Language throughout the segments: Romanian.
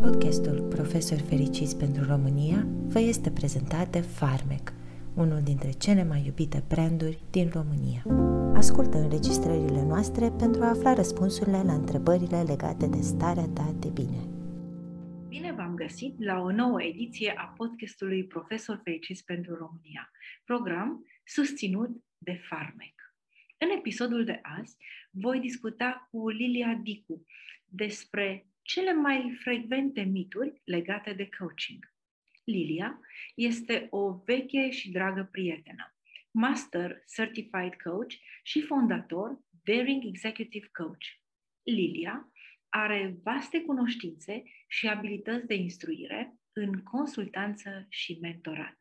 Podcastul Profesori Fericiți pentru România vă este prezentat de Farmec, unul dintre cele mai iubite branduri din România. Ascultă înregistrările noastre pentru a afla răspunsurile la întrebările legate de starea ta de bine. Bine v-am găsit la o nouă ediție a podcastului Profesor Fericiți pentru România, program susținut de Farmec. În episodul de azi voi discuta cu Lilia Dicu despre cele mai frecvente mituri legate de coaching. Lilia este o veche și dragă prietenă, Master Certified Coach și fondator Daring Executive Coach. Lilia are vaste cunoștințe și abilități de instruire în consultanță și mentorat.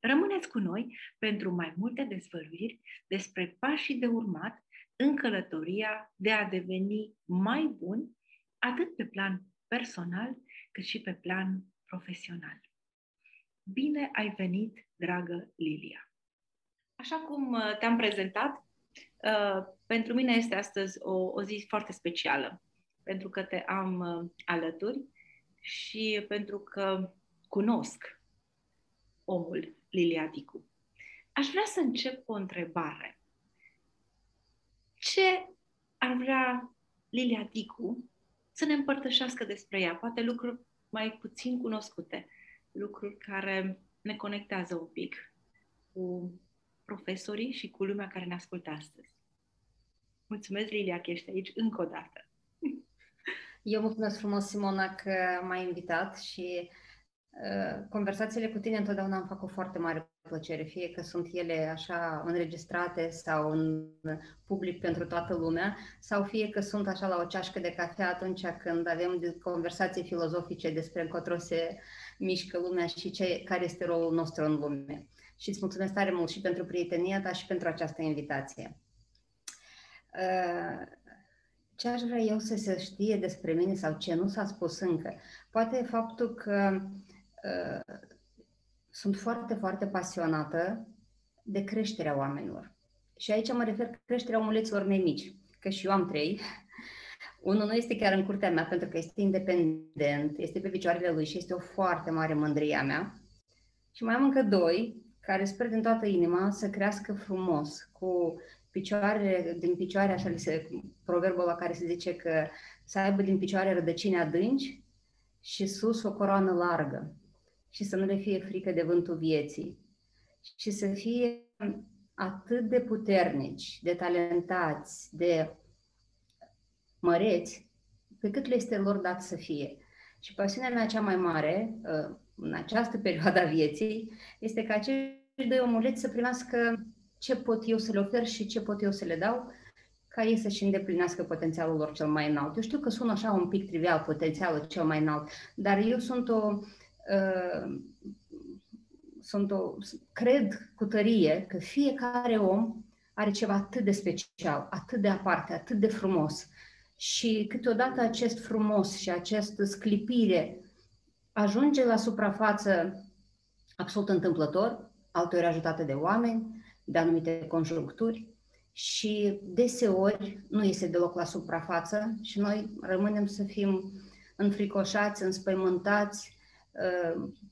Rămâneți cu noi pentru mai multe dezvăluiri despre pașii de urmat în călătoria de a deveni mai bun, atât pe plan personal, cât și pe plan profesional. Bine ai venit, dragă Lilia! Așa cum uh, te-am prezentat, uh, pentru mine este astăzi o, o zi foarte specială, pentru că te am uh, alături și pentru că cunosc omul Lilia Dicu. Aș vrea să încep cu o întrebare. Ce ar vrea Lilia Dicu să ne împărtășească despre ea? Poate lucruri mai puțin cunoscute, lucruri care ne conectează un pic cu profesorii și cu lumea care ne ascultă astăzi. Mulțumesc, Lilia, că ești aici încă o dată. Eu mulțumesc frumos, Simona, că m-ai invitat și uh, conversațiile cu tine întotdeauna îmi fac o foarte mare plăcere, fie că sunt ele așa înregistrate sau în public pentru toată lumea, sau fie că sunt așa la o ceașcă de cafea atunci când avem conversații filozofice despre încotro se mișcă lumea și ce, care este rolul nostru în lume. Și îți mulțumesc tare mult și pentru prietenia ta și pentru această invitație. Uh, ce aș vrea eu să se știe despre mine sau ce nu s-a spus încă? Poate faptul că uh, sunt foarte, foarte pasionată de creșterea oamenilor. Și aici mă refer creșterea omuleților mei mici, că și eu am trei. Unul nu este chiar în curtea mea pentru că este independent, este pe picioarele lui și este o foarte mare mândrie a mea. Și mai am încă doi care sper din toată inima să crească frumos, cu picioare, din picioare, așa li se, proverbul la care se zice că să aibă din picioare rădăcini adânci și sus o coroană largă și să nu le fie frică de vântul vieții și să fie atât de puternici, de talentați, de măreți, pe cât le este lor dat să fie. Și pasiunea mea cea mai mare uh, în această perioadă a vieții este ca acești doi omuleți să primească ce pot eu să le ofer și ce pot eu să le dau ca ei să-și îndeplinească potențialul lor cel mai înalt. Eu știu că sună așa un pic trivial, potențialul cel mai înalt, dar eu sunt o Uh, sunt o, cred cu tărie că fiecare om are ceva atât de special, atât de aparte, atât de frumos. Și câteodată acest frumos și această sclipire ajunge la suprafață absolut întâmplător, alteori ajutată de oameni, de anumite conjuncturi și deseori nu este deloc la suprafață și noi rămânem să fim înfricoșați, înspăimântați,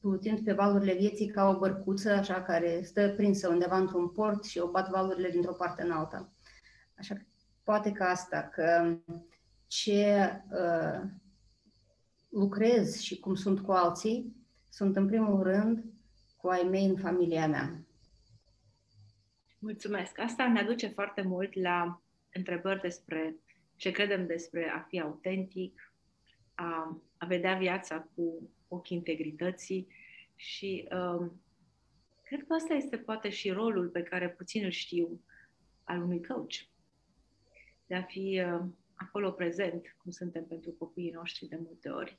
plutind pe valurile vieții ca o bărcuță, așa, care stă prinsă undeva într-un port și o bat valurile dintr-o parte în alta. Așa că poate că asta, că ce uh, lucrez și cum sunt cu alții, sunt în primul rând cu ai mei în familia mea. Mulțumesc! Asta ne aduce foarte mult la întrebări despre ce credem despre a fi autentic, a, a vedea viața cu ochii integrității și uh, cred că asta este poate și rolul pe care puțin îl știu al unui coach. De a fi uh, acolo prezent, cum suntem pentru copiii noștri de multe ori,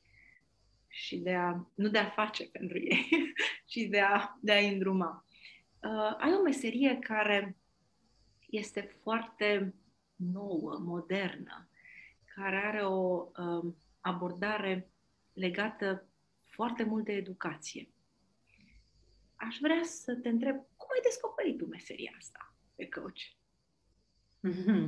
și de a, nu de a face pentru ei, ci de a, de a îndruma. Uh, ai o meserie care este foarte nouă, modernă, care are o uh, abordare legată foarte mult de educație. Aș vrea să te întreb, cum ai descoperit tu meseria asta de coach? Mm-hmm.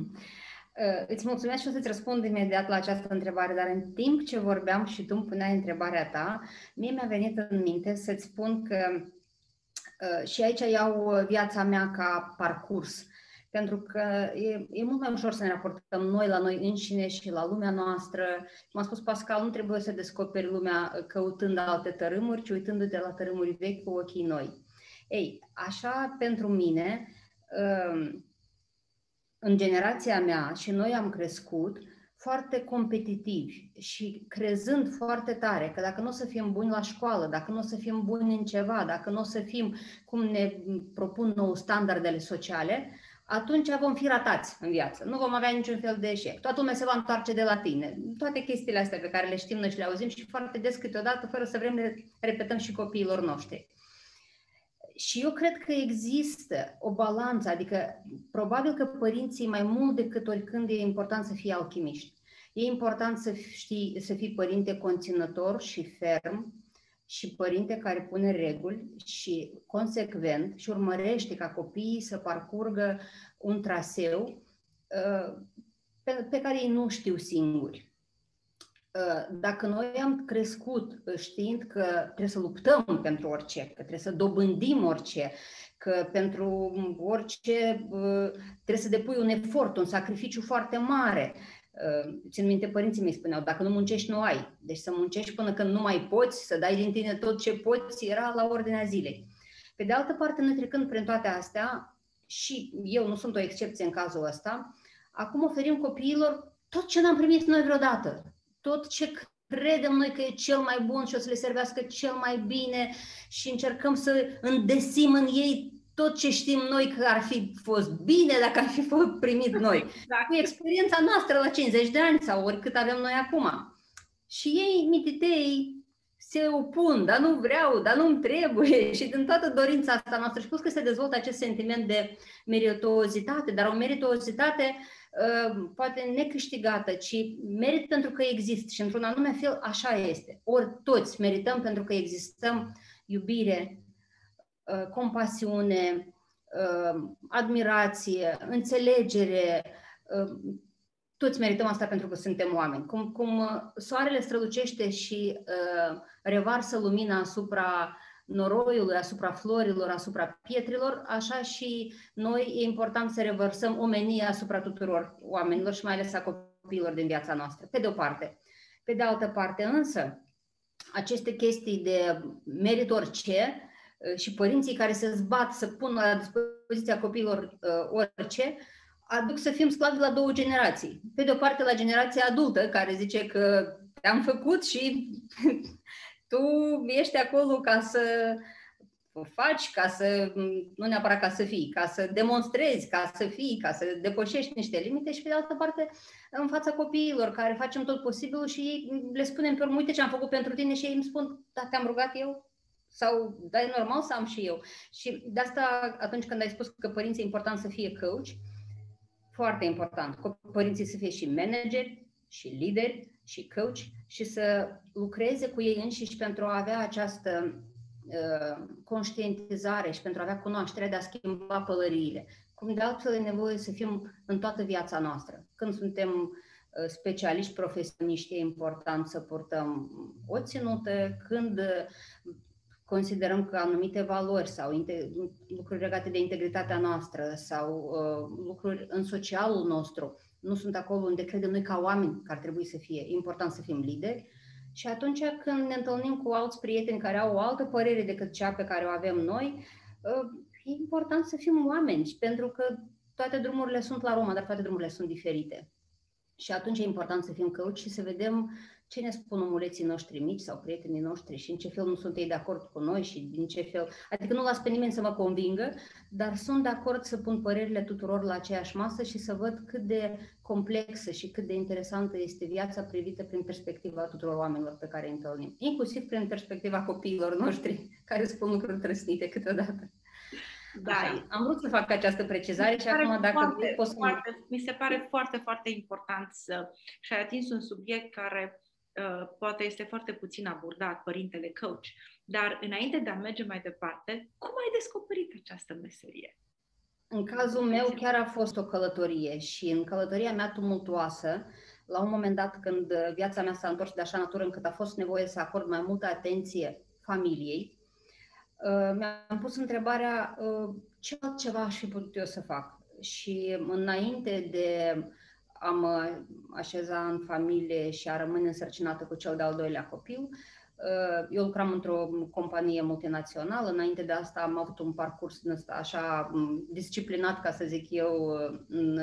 Uh, îți mulțumesc și o să-ți răspund imediat la această întrebare, dar în timp ce vorbeam și tu îmi puneai întrebarea ta, mie mi-a venit în minte să-ți spun că uh, și aici iau viața mea ca parcurs. Pentru că e, e mult mai ușor să ne raportăm noi la noi înșine și la lumea noastră. Cum a spus Pascal, nu trebuie să descoperi lumea căutând alte tărâmuri, ci uitându-te la tărâmuri vechi cu ochii noi. Ei, așa pentru mine, um, în generația mea și noi am crescut foarte competitivi și crezând foarte tare că dacă nu o să fim buni la școală, dacă nu o să fim buni în ceva, dacă nu o să fim cum ne propun nou standardele sociale, atunci vom fi ratați în viață. Nu vom avea niciun fel de eșec. Toată lumea se va întoarce de la tine. Toate chestiile astea pe care le știm noi și le auzim și foarte des câteodată, fără să vrem, le repetăm și copiilor noștri. Și eu cred că există o balanță, adică probabil că părinții mai mult decât oricând e important să fie alchimiști. E important să, știi, să fii părinte conținător și ferm și părinte care pune reguli și consecvent și urmărește ca copiii să parcurgă un traseu uh, pe, pe care ei nu știu singuri. Uh, dacă noi am crescut uh, știind că trebuie să luptăm pentru orice, că trebuie să dobândim orice, că pentru orice uh, trebuie să depui un efort, un sacrificiu foarte mare. Țin minte, părinții mei spuneau, dacă nu muncești, nu ai. Deci să muncești până când nu mai poți, să dai din tine tot ce poți, era la ordinea zilei. Pe de altă parte, noi trecând prin toate astea, și eu nu sunt o excepție în cazul ăsta, acum oferim copiilor tot ce n-am primit noi vreodată tot ce credem noi că e cel mai bun și o să le servească cel mai bine și încercăm să îndesim în ei tot ce știm noi că ar fi fost bine dacă ar fi fost primit noi. Exact. Cu experiența noastră la 50 de ani sau oricât avem noi acum. Și ei, mititei, se opun, dar nu vreau, dar nu-mi trebuie și din toată dorința asta noastră și plus că se dezvoltă acest sentiment de meritozitate, dar o meritozitate uh, poate necâștigată, ci merit pentru că există și într-un anume fel așa este. Ori toți merităm pentru că existăm iubire, uh, compasiune, uh, admirație, înțelegere, uh, toți merităm asta pentru că suntem oameni. Cum, cum uh, soarele strălucește și uh, revarsă lumina asupra noroiului, asupra florilor, asupra pietrilor, așa și noi e important să revărsăm omenia asupra tuturor oamenilor și mai ales a copiilor din viața noastră, pe de o parte. Pe de altă parte însă, aceste chestii de merit orice uh, și părinții care se zbat să pună la dispoziția copiilor uh, orice, aduc să fim sclavi la două generații. Pe de o parte la generația adultă, care zice că te-am făcut și tu ești acolo ca să o faci, ca să, nu neapărat ca să fii, ca să demonstrezi, ca să fii, ca să depășești niște limite și pe de altă parte în fața copiilor care facem tot posibilul și ei le spunem pe urmă, uite ce am făcut pentru tine și ei îmi spun, da, te-am rugat eu? Sau, da, e normal să am și eu. Și de asta, atunci când ai spus că părinții e important să fie coach, foarte important, părinții să fie și manageri, și lideri, și coach și să lucreze cu ei înșiși pentru a avea această uh, conștientizare și pentru a avea cunoașterea de a schimba pălăriile. Cum de altfel e nevoie să fim în toată viața noastră. Când suntem uh, specialiști profesioniști, e important să purtăm o ținută, când considerăm că anumite valori sau lucruri legate de integritatea noastră sau uh, lucruri în socialul nostru nu sunt acolo unde credem noi ca oameni că ar trebui să fie. E important să fim lideri. Și atunci când ne întâlnim cu alți prieteni care au o altă părere decât cea pe care o avem noi, uh, e important să fim oameni, pentru că toate drumurile sunt la Roma, dar toate drumurile sunt diferite. Și atunci e important să fim căuți și să vedem ce ne spun omuleții noștri mici sau prietenii noștri și în ce fel nu sunt ei de acord cu noi și din ce fel. Adică nu las pe nimeni să mă convingă, dar sunt de acord să pun părerile tuturor la aceeași masă și să văd cât de complexă și cât de interesantă este viața privită prin perspectiva tuturor oamenilor pe care îi întâlnim, inclusiv prin perspectiva copiilor noștri care spun lucruri trăsnite câteodată. Da, Așa. am vrut să fac această precizare și acum dacă foarte, poți foarte, Mi se pare foarte, foarte important să și ai atins un subiect care uh, poate este foarte puțin abordat, părintele coach, dar înainte de a merge mai departe, cum ai descoperit această meserie? În cazul meu chiar a fost o călătorie și în călătoria mea tumultuoasă, la un moment dat când viața mea s-a întors de așa natură încât a fost nevoie să acord mai multă atenție familiei, uh, mi-am pus întrebarea uh, ce altceva aș fi putut eu să fac. Și înainte de a mă așeza în familie și a rămâne însărcinată cu cel de-al doilea copil, uh, eu lucram într-o companie multinațională, înainte de asta am avut un parcurs din ăsta așa disciplinat, ca să zic eu, în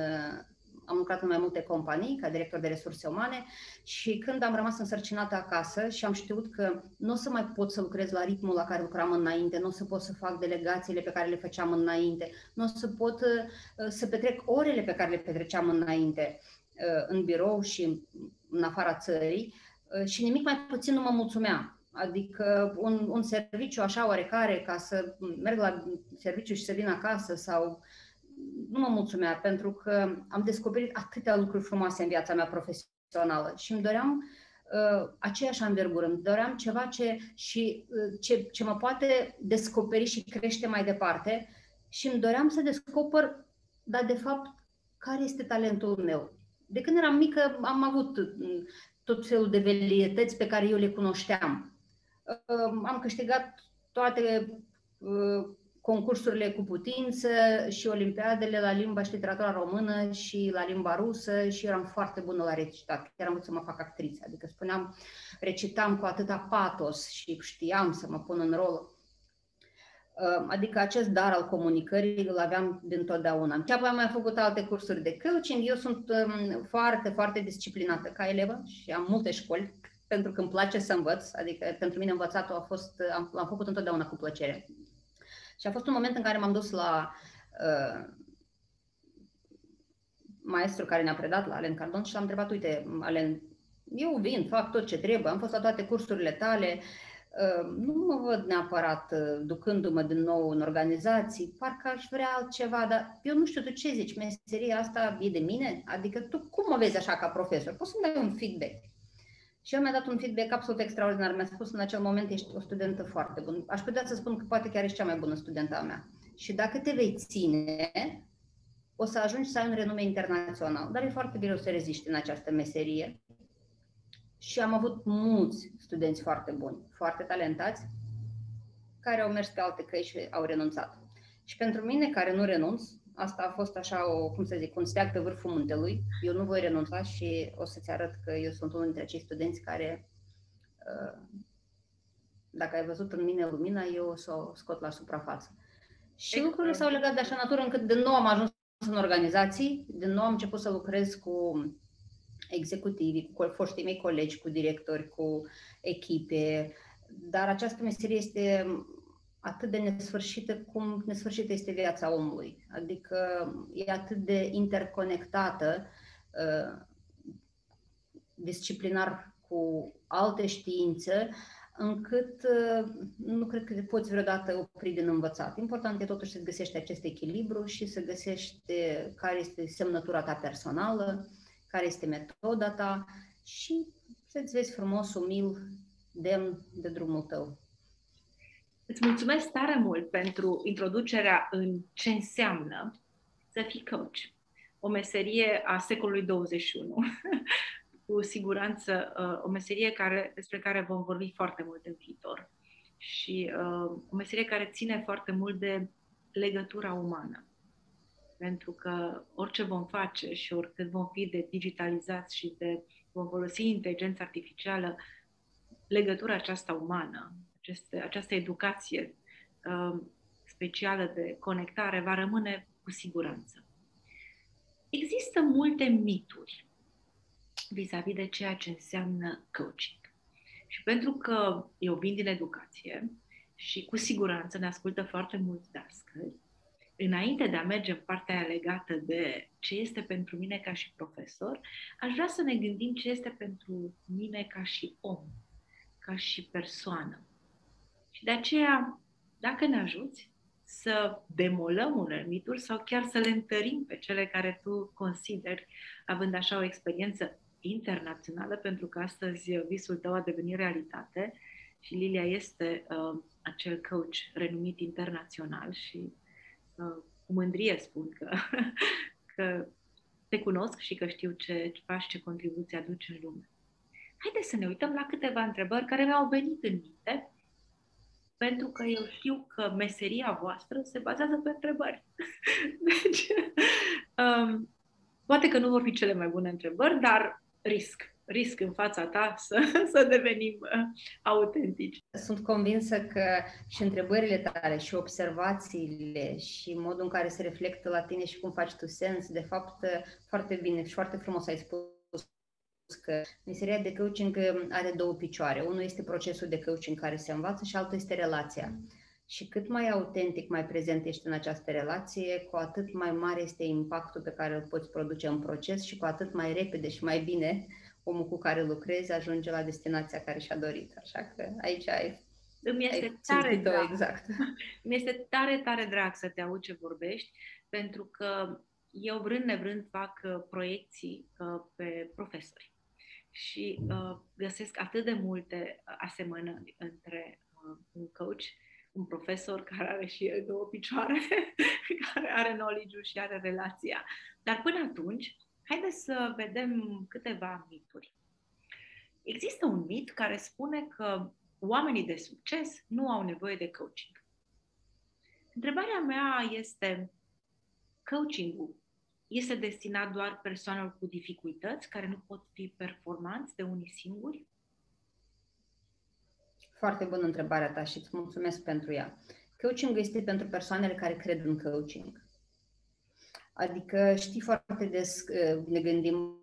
am lucrat în mai multe companii ca director de resurse umane și când am rămas însărcinată acasă și am știut că nu o să mai pot să lucrez la ritmul la care lucram înainte, nu o să pot să fac delegațiile pe care le făceam înainte, nu o să pot uh, să petrec orele pe care le petreceam înainte uh, în birou și în afara țării uh, și nimic mai puțin nu mă mulțumea. Adică un, un serviciu așa oarecare ca să merg la serviciu și să vin acasă sau nu mă mulțumea pentru că am descoperit atâtea lucruri frumoase în viața mea profesională și îmi doream uh, aceeași anvergură, îmi doream ceva ce, și, uh, ce, ce mă poate descoperi și crește mai departe și îmi doream să descoper, dar de fapt, care este talentul meu. De când eram mică am avut uh, tot felul de velietăți pe care eu le cunoșteam. Uh, am câștigat toate uh, concursurile cu putință și olimpiadele la limba și literatura română și la limba rusă și eram foarte bună la recitat. Chiar am vrut să mă fac actriță, adică spuneam, recitam cu atâta patos și știam să mă pun în rol. Uh, adică acest dar al comunicării îl aveam din totdeauna. Ce apoi am mai făcut alte cursuri de coaching. Eu sunt um, foarte, foarte disciplinată ca elevă și am multe școli pentru că îmi place să învăț, adică pentru mine învățatul a fost, am, am făcut întotdeauna cu plăcere. Și a fost un moment în care m-am dus la uh, maestru care ne-a predat, la Alen Cardon, și l-am întrebat, uite, Alen, eu vin, fac tot ce trebuie, am fost la toate cursurile tale, uh, nu mă văd neapărat uh, ducându-mă din nou în organizații, parcă aș vrea altceva, dar eu nu știu, tu ce zici, meseria asta e de mine? Adică tu cum mă vezi așa ca profesor? Poți să-mi dai un feedback? Și el mi-a dat un feedback absolut extraordinar. Mi-a spus în acel moment ești o studentă foarte bună. Aș putea să spun că poate chiar ești cea mai bună studentă a mea. Și dacă te vei ține, o să ajungi să ai un renume internațional. Dar e foarte greu să reziști în această meserie. Și am avut mulți studenți foarte buni, foarte talentați, care au mers pe alte căi și au renunțat. Și pentru mine, care nu renunț, Asta a fost așa, o, cum să zic, un steag pe vârful muntelui. Eu nu voi renunța și o să-ți arăt că eu sunt unul dintre acei studenți care, uh, dacă ai văzut în mine lumina, eu o să o scot la suprafață. Și lucrurile s-au legat de așa natură încât din nou am ajuns în organizații, din nou am început să lucrez cu executivi, cu foștii mei colegi, cu directori, cu echipe, dar această meserie este atât de nesfârșită cum nesfârșită este viața omului. Adică e atât de interconectată uh, disciplinar cu alte științe, încât uh, nu cred că te poți vreodată opri din învățat. Important e totuși să găsești acest echilibru și să găsești care este semnătura ta personală, care este metoda ta și să-ți vezi frumos, umil, demn de drumul tău. Îți mulțumesc tare mult pentru introducerea în ce înseamnă să fii coach. O meserie a secolului 21. Cu siguranță uh, o meserie care, despre care vom vorbi foarte mult în viitor. Și uh, o meserie care ține foarte mult de legătura umană. Pentru că orice vom face și oricât vom fi de digitalizați și de vom folosi inteligența artificială, legătura aceasta umană aceste, această educație uh, specială de conectare va rămâne cu siguranță. Există multe mituri vis-a-vis de ceea ce înseamnă coaching. Și pentru că eu vin din educație și cu siguranță ne ascultă foarte mulți dascăli, înainte de a merge în partea legată de ce este pentru mine ca și profesor, aș vrea să ne gândim ce este pentru mine ca și om, ca și persoană. Și de aceea, dacă ne ajuți să demolăm unele mituri sau chiar să le întărim pe cele care tu consideri, având așa o experiență internațională, pentru că astăzi visul tău a devenit realitate și Lilia este uh, acel coach renumit internațional și uh, cu mândrie spun că, că te cunosc și că știu ce faci, ce contribuție aduci în lume. Haideți să ne uităm la câteva întrebări care mi-au venit în minte, pentru că eu știu că meseria voastră se bazează pe întrebări. Deci, um, poate că nu vor fi cele mai bune întrebări, dar risc risc în fața ta să, să devenim uh, autentici. Sunt convinsă că și întrebările tale și observațiile și modul în care se reflectă la tine și cum faci tu sens, de fapt, uh, foarte bine și foarte frumos ai spus că meseria de coaching uh, are două picioare. Unul este procesul de coaching care se învață și altul este relația. Și cât mai autentic, mai prezent ești în această relație, cu atât mai mare este impactul pe care îl poți produce în proces și cu atât mai repede și mai bine omul cu care lucrezi ajunge la destinația care și-a dorit. Așa că aici ai îmi este ai tare drag. exact. Îmi este tare, tare drag să te aud ce vorbești, pentru că eu vrând nevrând fac uh, proiecții uh, pe profesori și uh, găsesc atât de multe asemănări între un coach, un profesor care are și el două picioare, care are knowledge și are relația. Dar până atunci, Haideți să vedem câteva mituri. Există un mit care spune că oamenii de succes nu au nevoie de coaching. Întrebarea mea este, coachingul este destinat doar persoanelor cu dificultăți care nu pot fi performanți de unii singuri? Foarte bună întrebarea ta și îți mulțumesc pentru ea. Coaching este pentru persoanele care cred în coaching. Adică știi foarte des, uh, ne gândim,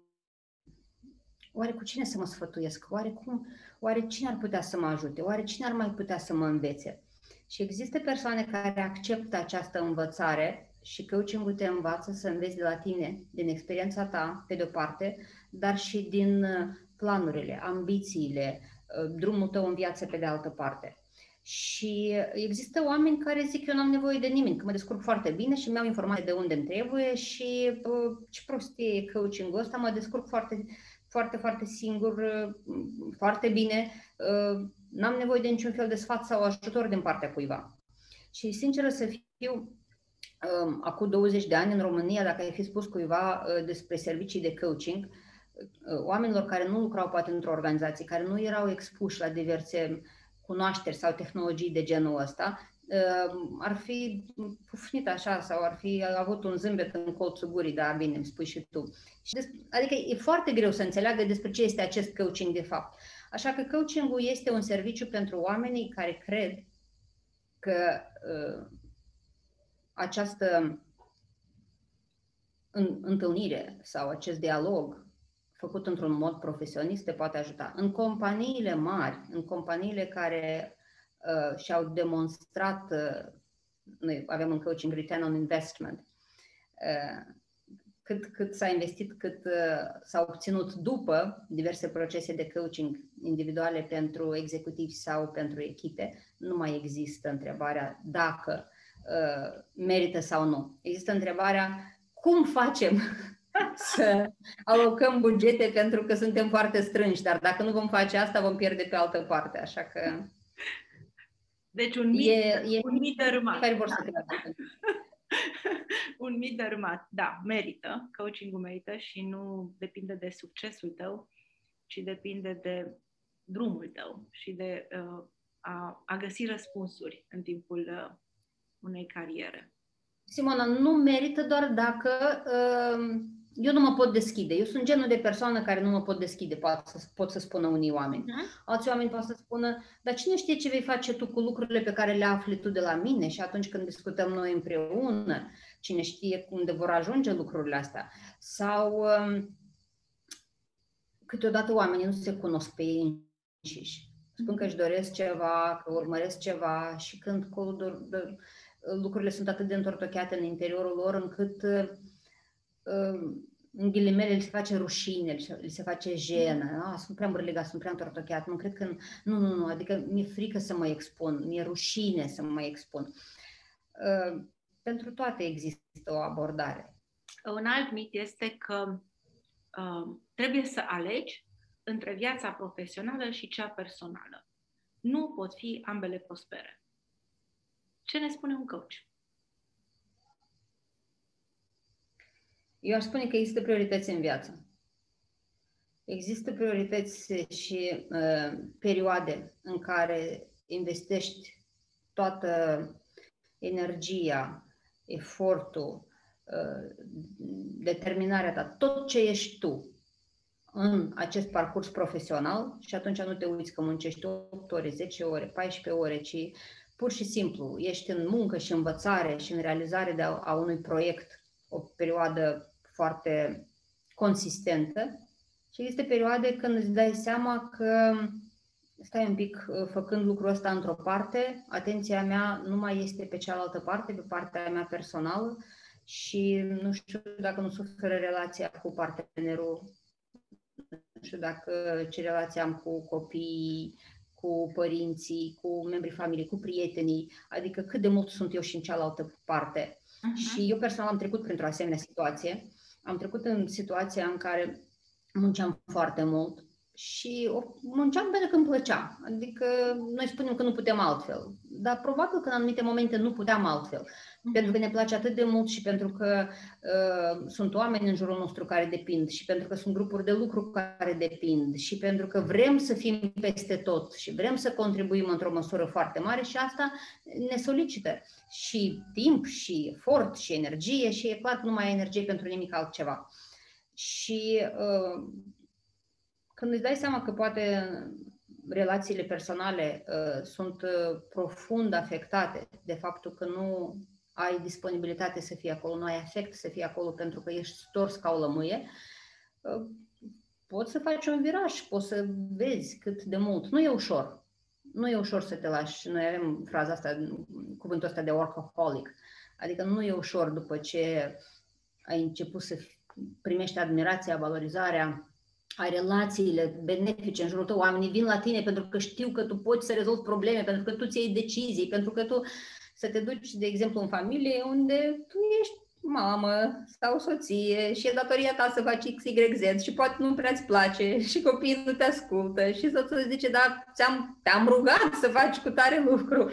oare cu cine să mă sfătuiesc? Oare, cum, oare cine ar putea să mă ajute? Oare cine ar mai putea să mă învețe? Și există persoane care acceptă această învățare și coaching te învață să înveți de la tine, din experiența ta, pe de-o parte, dar și din uh, planurile, ambițiile, uh, drumul tău în viață pe de altă parte. Și există oameni care zic că eu nu am nevoie de nimeni, că mă descurc foarte bine și mi-au informații de unde îmi trebuie și uh, ce prostie e coaching-ul ăsta, mă descurc foarte, foarte, foarte singur, uh, foarte bine, uh, n-am nevoie de niciun fel de sfat sau ajutor din partea cuiva. Și sinceră să fiu, uh, acum 20 de ani în România, dacă ai fi spus cuiva uh, despre servicii de coaching, uh, oamenilor care nu lucrau poate într-o organizație, care nu erau expuși la diverse cunoașteri sau tehnologii de genul ăsta, uh, ar fi pufnit așa sau ar fi avut un zâmbet în colțul gurii, da, bine, îmi spui și tu. Adică e foarte greu să înțeleagă despre ce este acest coaching de fapt. Așa că coachingul este un serviciu pentru oamenii care cred că uh, această în, întâlnire sau acest dialog făcut într-un mod profesionist te poate ajuta. În companiile mari, în companiile care uh, și-au demonstrat, uh, noi avem în coaching return on investment, uh, cât, cât s-a investit, cât uh, s-a obținut după diverse procese de coaching individuale pentru executivi sau pentru echipe, nu mai există întrebarea dacă uh, merită sau nu. Există întrebarea cum facem să alocăm bugete pentru că suntem foarte strânși, dar dacă nu vom face asta, vom pierde pe altă parte, așa că... Deci un mit, e, e un mit dărâmat. Care vor să da. un mit dărâmat, da, merită, coaching-ul merită și nu depinde de succesul tău, ci depinde de drumul tău și de uh, a, a găsi răspunsuri în timpul uh, unei cariere. Simona, nu merită doar dacă uh, eu nu mă pot deschide. Eu sunt genul de persoană care nu mă pot deschide, pot să, pot să spună unii oameni. Uh-huh. Alții oameni pot să spună, dar cine știe ce vei face tu cu lucrurile pe care le afli tu de la mine și atunci când discutăm noi împreună, cine știe unde vor ajunge lucrurile astea. Sau um, câteodată oamenii nu se cunosc pe ei înșiși. Spun că își doresc ceva, că urmăresc ceva și când lucrurile sunt atât de întortocheate în interiorul lor încât în ghilimele, li se face rușine, li se face jenă, ah, sunt prea mărlegat, sunt prea întortocheat, nu cred că, nu, nu, nu, adică mi-e frică să mă expun, mi-e rușine să mă expun. Pentru toate există o abordare. Un alt mit este că uh, trebuie să alegi între viața profesională și cea personală. Nu pot fi ambele prospere. Ce ne spune un coach? Eu aș spune că există priorități în viață. Există priorități și uh, perioade în care investești toată energia, efortul, uh, determinarea ta, tot ce ești tu în acest parcurs profesional și atunci nu te uiți că muncești 8 ore, 10 ore, 14 ore, ci pur și simplu ești în muncă și învățare și în realizare de a, a unui proiect o perioadă foarte consistentă și există perioade când îți dai seama că stai un pic, făcând lucrul ăsta într-o parte, atenția mea nu mai este pe cealaltă parte, pe partea mea personală și nu știu dacă nu suferă relația cu partenerul, nu știu dacă ce relație am cu copiii, cu părinții, cu membrii familiei, cu prietenii, adică cât de mult sunt eu și în cealaltă parte. Uh-huh. Și eu personal am trecut printr-o asemenea situație. Am trecut în situația în care munceam foarte mult și o munceam pentru că îmi plăcea. Adică noi spunem că nu putem altfel, dar probabil că în anumite momente nu puteam altfel. Pentru că ne place atât de mult și pentru că uh, sunt oameni în jurul nostru care depind și pentru că sunt grupuri de lucru care depind și pentru că vrem să fim peste tot și vrem să contribuim într-o măsură foarte mare și asta ne solicită și timp și efort și energie și e clar că nu mai ai energie pentru nimic altceva. Și uh, când îți dai seama că poate relațiile personale uh, sunt uh, profund afectate de faptul că nu ai disponibilitate să fii acolo, nu ai efect să fii acolo pentru că ești stors ca o lămâie, uh, poți să faci un viraj, poți să vezi cât de mult. Nu e ușor. Nu e ușor să te lași. Noi avem fraza asta, cuvântul ăsta de workaholic. Adică nu e ușor după ce ai început să primești admirația, valorizarea, ai relațiile benefice în jurul tău, oamenii vin la tine pentru că știu că tu poți să rezolvi probleme, pentru că tu ți iei decizii, pentru că tu să te duci, de exemplu, în familie unde tu ești mamă sau soție și e datoria ta să faci X, Y, Z și poate nu prea-ți place și copiii nu te ascultă și soțul îți zice, da, ți-am, te-am rugat să faci cu tare lucru.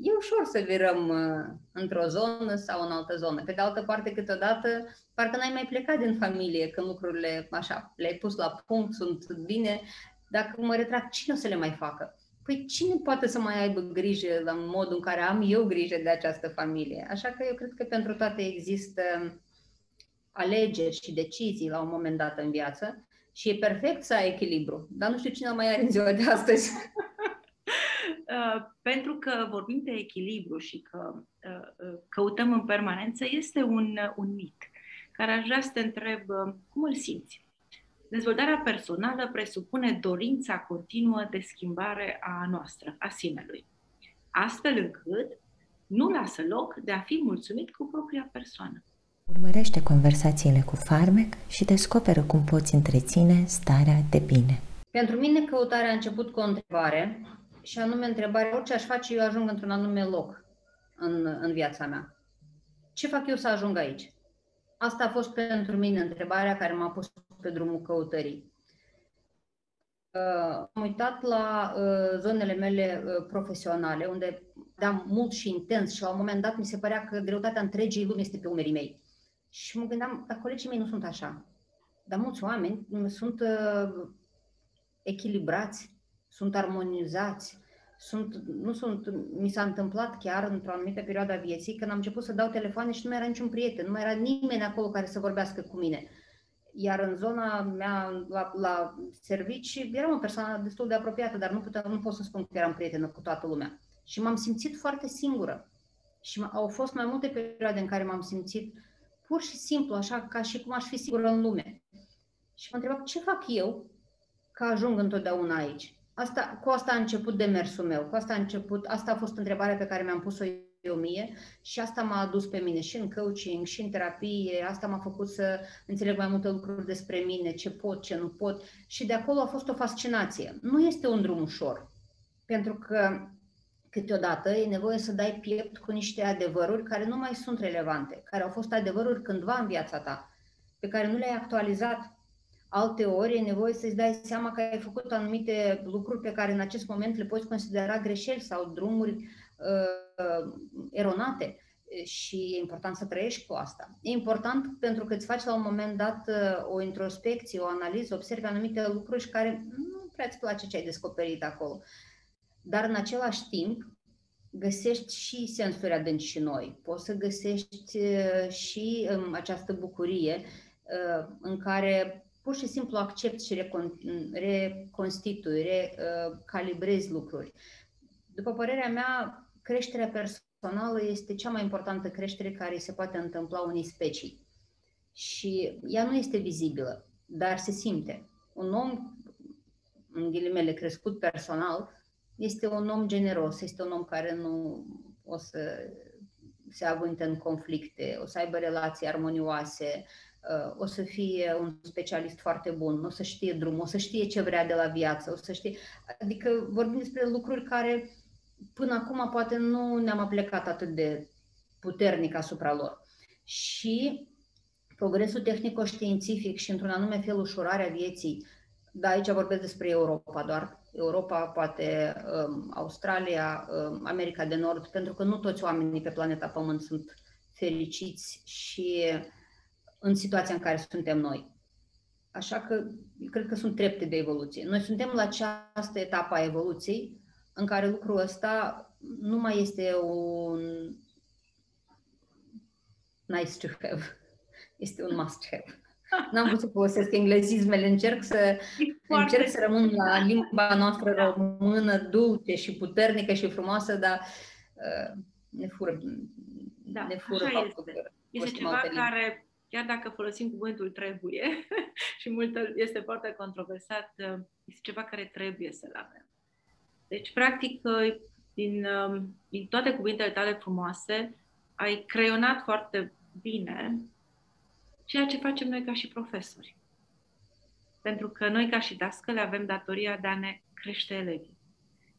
E ușor să virăm uh, într-o zonă sau în altă zonă. Pe de altă parte, câteodată, parcă n-ai mai plecat din familie când lucrurile așa, le-ai pus la punct, sunt bine. Dacă mă retrag, cine o să le mai facă? Păi cine poate să mai aibă grijă la modul în care am eu grijă de această familie? Așa că eu cred că pentru toate există alegeri și decizii la un moment dat în viață și e perfect să ai echilibru. Dar nu știu cine mai are în ziua de astăzi. Uh, pentru că vorbim de echilibru și că uh, uh, căutăm în permanență, este un, un mit care aș vrea să te întreb cum îl simți. Dezvoltarea personală presupune dorința continuă de schimbare a noastră, a sinelui, astfel încât nu lasă loc de a fi mulțumit cu propria persoană. Urmărește conversațiile cu Farmec și descoperă cum poți întreține starea de bine. Pentru mine căutarea a început cu o întrebare și anume întrebarea orice aș face eu ajung într-un anume loc în, în viața mea. Ce fac eu să ajung aici? Asta a fost pentru mine întrebarea care m-a pus pe drumul căutării. Uh, am uitat la uh, zonele mele uh, profesionale, unde am mult și intens și la un moment dat mi se părea că greutatea întregii lumi este pe umerii mei. Și mă gândeam, dar colegii mei nu sunt așa. Dar mulți oameni sunt uh, echilibrați, sunt armonizați, sunt, nu sunt, mi s-a întâmplat chiar într-o anumită perioadă a vieții când am început să dau telefoane și nu mai era niciun prieten, nu mai era nimeni acolo care să vorbească cu mine. Iar în zona mea, la, la servici, eram o persoană destul de apropiată, dar nu, puteam, nu pot să spun că eram prietenă cu toată lumea. Și m-am simțit foarte singură. Și au fost mai multe perioade în care m-am simțit pur și simplu, așa ca și cum aș fi sigură în lume. Și mă întrebam ce fac eu ca ajung întotdeauna aici. Asta, cu asta a început demersul meu, cu asta a început, asta a fost întrebarea pe care mi-am pus-o eu mie și asta m-a adus pe mine și în coaching, și în terapie, asta m-a făcut să înțeleg mai multe lucruri despre mine, ce pot, ce nu pot și de acolo a fost o fascinație. Nu este un drum ușor, pentru că câteodată e nevoie să dai piept cu niște adevăruri care nu mai sunt relevante, care au fost adevăruri cândva în viața ta, pe care nu le-ai actualizat Alte ori e nevoie să-ți dai seama că ai făcut anumite lucruri pe care în acest moment le poți considera greșeli sau drumuri uh, eronate. și e important să trăiești cu asta. E important pentru că îți faci la un moment dat o introspecție, o analiză, observi anumite lucruri și care nu prea îți place ce ai descoperit acolo. Dar în același timp găsești și sensuri adânci și noi. Poți să găsești și um, această bucurie în care pur și simplu accepti și recon- reconstitui, recalibrezi lucruri. După părerea mea, creșterea personală este cea mai importantă creștere care se poate întâmpla unei specii. Și ea nu este vizibilă, dar se simte. Un om, în ghilimele, crescut personal, este un om generos, este un om care nu o să se avânte în conflicte, o să aibă relații armonioase, uh, o să fie un specialist foarte bun, o să știe drumul, o să știe ce vrea de la viață, o să știe... Adică vorbim despre lucruri care până acum poate nu ne-am aplicat atât de puternic asupra lor. Și progresul tehnico-științific și într-un anume fel ușurarea vieții, da, aici vorbesc despre Europa doar, Europa, poate um, Australia, um, America de Nord, pentru că nu toți oamenii pe planeta Pământ sunt fericiți și în situația în care suntem noi. Așa că cred că sunt trepte de evoluție. Noi suntem la această etapă a evoluției în care lucrul ăsta nu mai este un nice to have, este un must have. N-am vrut să folosesc englezismele, încerc să, încerc să rămân la limba noastră da. română, dulce și puternică și frumoasă, dar uh, ne fură, da, ne fură așa faptul este. că Este ceva care, chiar dacă folosim cuvântul trebuie și mult este foarte controversat, uh, este ceva care trebuie să-l avem. Deci, practic, uh, din, um, din toate cuvintele tale frumoase, ai creionat foarte bine ceea ce facem noi ca și profesori. Pentru că noi ca și dascăle avem datoria de a ne crește elevii,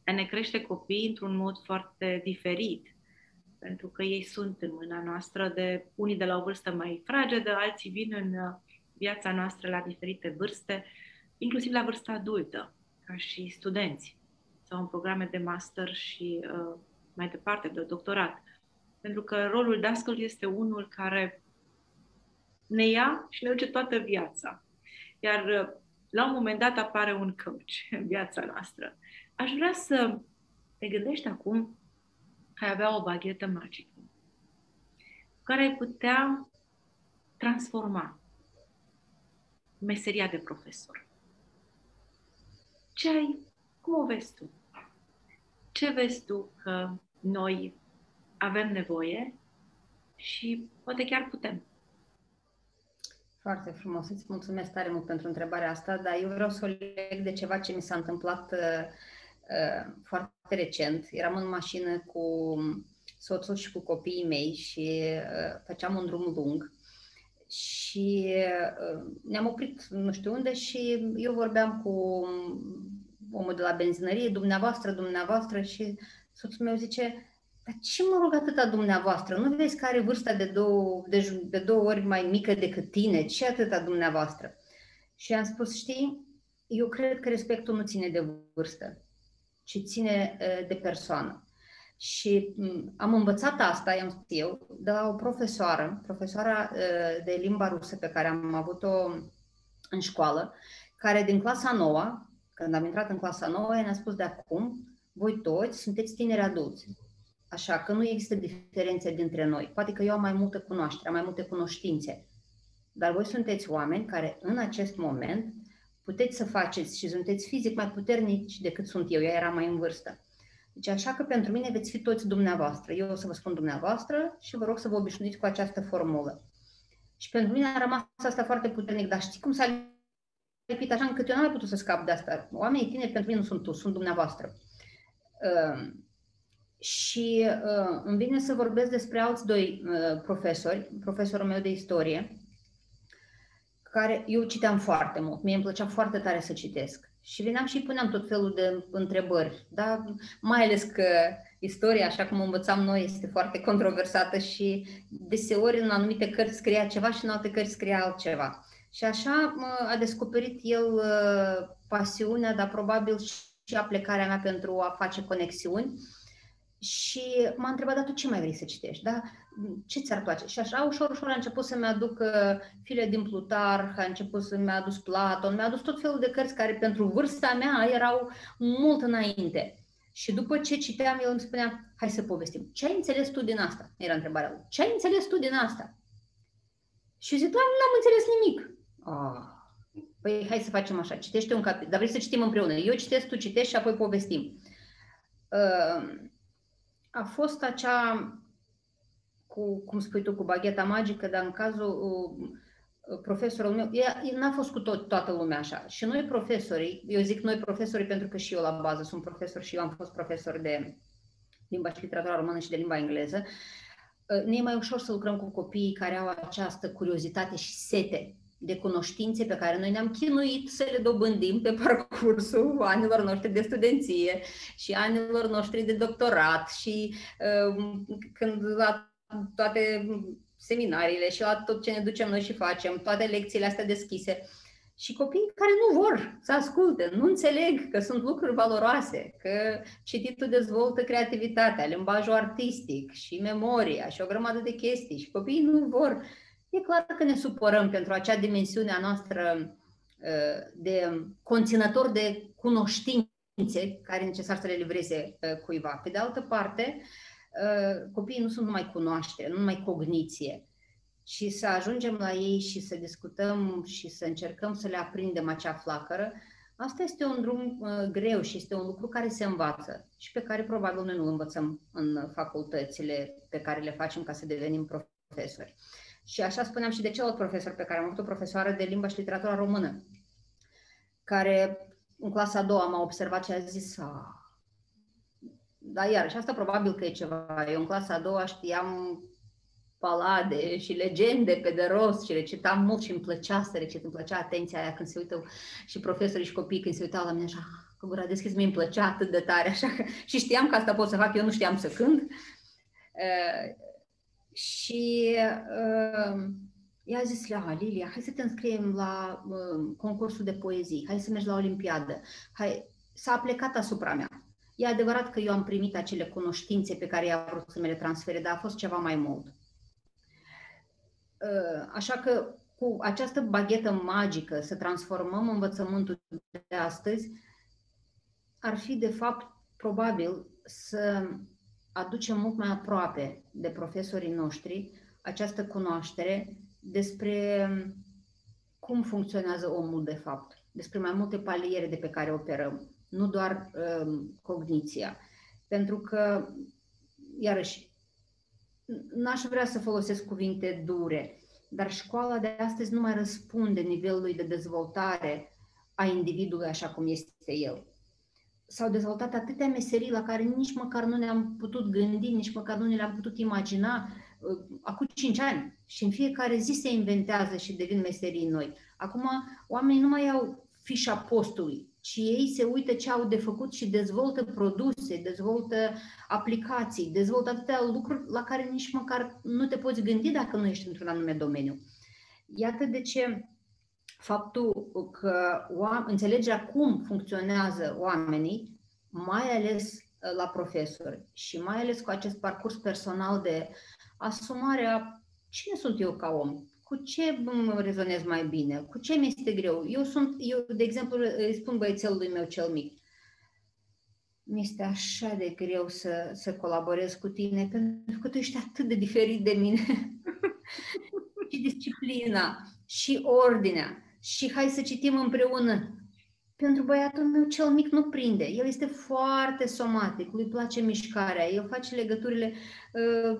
de a ne crește copiii într-un mod foarte diferit, pentru că ei sunt în mâna noastră de unii de la o vârstă mai fragedă, alții vin în uh, viața noastră la diferite vârste, inclusiv la vârsta adultă, ca și studenți sau în programe de master și uh, mai departe de doctorat. Pentru că rolul dascălului este unul care ne ia și ne duce toată viața. Iar uh, la un moment dat apare un coach în viața noastră. Aș vrea să te gândești acum că ai avea o baghetă magică care ai putea transforma meseria de profesor. Ce ai, cum o vezi tu? Ce vezi tu că noi avem nevoie și poate chiar putem? Foarte frumos, îți mulțumesc tare mult pentru întrebarea asta, dar eu vreau să o leg de ceva ce mi s-a întâmplat uh, uh, foarte recent. Eram în mașină cu soțul și cu copiii mei și uh, făceam un drum lung și uh, ne-am oprit nu știu unde și eu vorbeam cu omul de la benzinărie, dumneavoastră, dumneavoastră și soțul meu zice, dar ce mă rog atâta dumneavoastră? Nu vezi că are vârsta de două, de, de două ori mai mică decât tine? Ce atâta dumneavoastră? Și am spus, știi, eu cred că respectul nu ține de vârstă, ci ține uh, de persoană. Și um, am învățat asta, i-am spus eu, de la o profesoară, profesoara uh, de limba rusă pe care am avut-o în școală, care din clasa nouă, când am intrat în clasa nouă, ne-a spus de acum, voi toți sunteți tineri adulți Așa că nu există diferențe dintre noi. Poate că eu am mai multă cunoaștere, am mai multe cunoștințe, dar voi sunteți oameni care în acest moment puteți să faceți și sunteți fizic mai puternici decât sunt eu. Ea era mai în vârstă. Deci așa că pentru mine veți fi toți dumneavoastră. Eu o să vă spun dumneavoastră și vă rog să vă obișnuiți cu această formulă. Și pentru mine a rămas asta foarte puternic, dar știi cum s-a lipit așa încât eu n-am mai putut să scap de asta. Oamenii tineri pentru mine nu sunt tu, sunt dumneavoastră. Uh, și uh, îmi vine să vorbesc despre alți doi uh, profesori, profesorul meu de istorie, care eu citeam foarte mult, mie îmi plăcea foarte tare să citesc. Și veneam și puneam tot felul de întrebări, da? mai ales că istoria, așa cum învățam noi, este foarte controversată și deseori în anumite cărți scria ceva și în alte cărți scria altceva. Și așa a descoperit el uh, pasiunea, dar probabil și aplecarea mea pentru a face conexiuni și m-a întrebat, dar tu ce mai vrei să citești? Da? Ce ți-ar place? Și așa, ușor, ușor a început să-mi aduc file din Plutarh, a început să-mi adus Platon, mi-a adus tot felul de cărți care pentru vârsta mea erau mult înainte. Și după ce citeam, el îmi spunea, hai să povestim. Ce ai înțeles tu din asta? Era întrebarea lui. Ce ai înțeles tu din asta? Și eu zic, doamne, n-am înțeles nimic. Oh. Păi hai să facem așa, citește un capitol, dar vrei să citim împreună. Eu citesc, tu citești și apoi povestim. Uh, a fost acea, cu, cum spui tu, cu bagheta magică, dar în cazul uh, profesorul meu, ea, n-a fost cu tot, toată lumea așa. Și noi profesorii, eu zic noi profesorii pentru că și eu la bază sunt profesor și eu am fost profesor de limba și literatura română și de limba engleză, uh, ne e mai ușor să lucrăm cu copiii care au această curiozitate și sete de cunoștințe pe care noi ne-am chinuit să le dobândim pe parcursul anilor noștri de studenție și anilor noștri de doctorat și uh, când la toate seminariile și la tot ce ne ducem noi și facem, toate lecțiile astea deschise. Și copiii care nu vor să asculte, nu înțeleg că sunt lucruri valoroase, că cititul dezvoltă creativitatea, limbajul artistic și memoria și o grămadă de chestii și copiii nu vor. E clar că ne supărăm pentru acea dimensiune a noastră ă, de conținător de cunoștințe care e necesar să le livreze ă, cuiva. Pe de altă parte, Uh, copiii nu sunt numai cunoaștere, nu numai cogniție, și să ajungem la ei și să discutăm și să încercăm să le aprindem acea flacără, asta este un drum uh, greu și este un lucru care se învață și pe care probabil noi nu învățăm în facultățile pe care le facem ca să devenim profesori. Și așa spuneam și de celălalt profesor pe care am avut o profesoară de limba și literatura română, care în clasa a doua m-a observat și a zis, ah, dar iarăși, asta probabil că e ceva. Eu în clasa a doua știam palade și legende pe de rost și recitam mult și îmi plăcea să recit, îmi plăcea atenția aia când se uită și profesorii și copiii când se uitau la mine așa, cu gura deschis, mi-mi plăcea atât de tare, așa că, și știam că asta pot să fac, eu nu știam să cânt. Uh, și uh, i-a zis, la Lilia, hai să te înscriem la uh, concursul de poezii, hai să mergi la Olimpiadă. Hai, s-a plecat asupra mea. E adevărat că eu am primit acele cunoștințe pe care i-a vrut să mi le transfere, dar a fost ceva mai mult. Uh, așa că cu această baghetă magică să transformăm învățământul de astăzi ar fi, de fapt, probabil să aducem mult mai aproape de profesorii noștri această cunoaștere despre cum funcționează omul de fapt, despre mai multe paliere de pe care operăm nu doar um, cogniția. Pentru că, iarăși, n-aș vrea să folosesc cuvinte dure, dar școala de astăzi nu mai răspunde nivelului de dezvoltare a individului așa cum este el. S-au dezvoltat atâtea meserii la care nici măcar nu ne-am putut gândi, nici măcar nu ne le-am putut imagina uh, acum 5 ani. Și în fiecare zi se inventează și devin meserii noi. Acum oamenii nu mai au fișa postului, și ei se uită ce au de făcut și dezvoltă produse, dezvoltă aplicații, dezvoltă atâtea lucruri la care nici măcar nu te poți gândi dacă nu ești într-un anume domeniu. Iată de ce faptul că înțelegerea cum funcționează oamenii, mai ales uh, la profesori și mai ales cu acest parcurs personal de asumare a cine sunt eu ca om, cu ce rezonez mai bine, cu ce mi este greu. Eu sunt, eu, de exemplu, îi spun băiețelului meu cel mic, mi este așa de greu să, să colaborez cu tine, pentru că tu ești atât de diferit de mine. și disciplina, și ordinea, și hai să citim împreună. Pentru băiatul meu cel mic nu prinde. El este foarte somatic, lui place mișcarea, el face legăturile uh,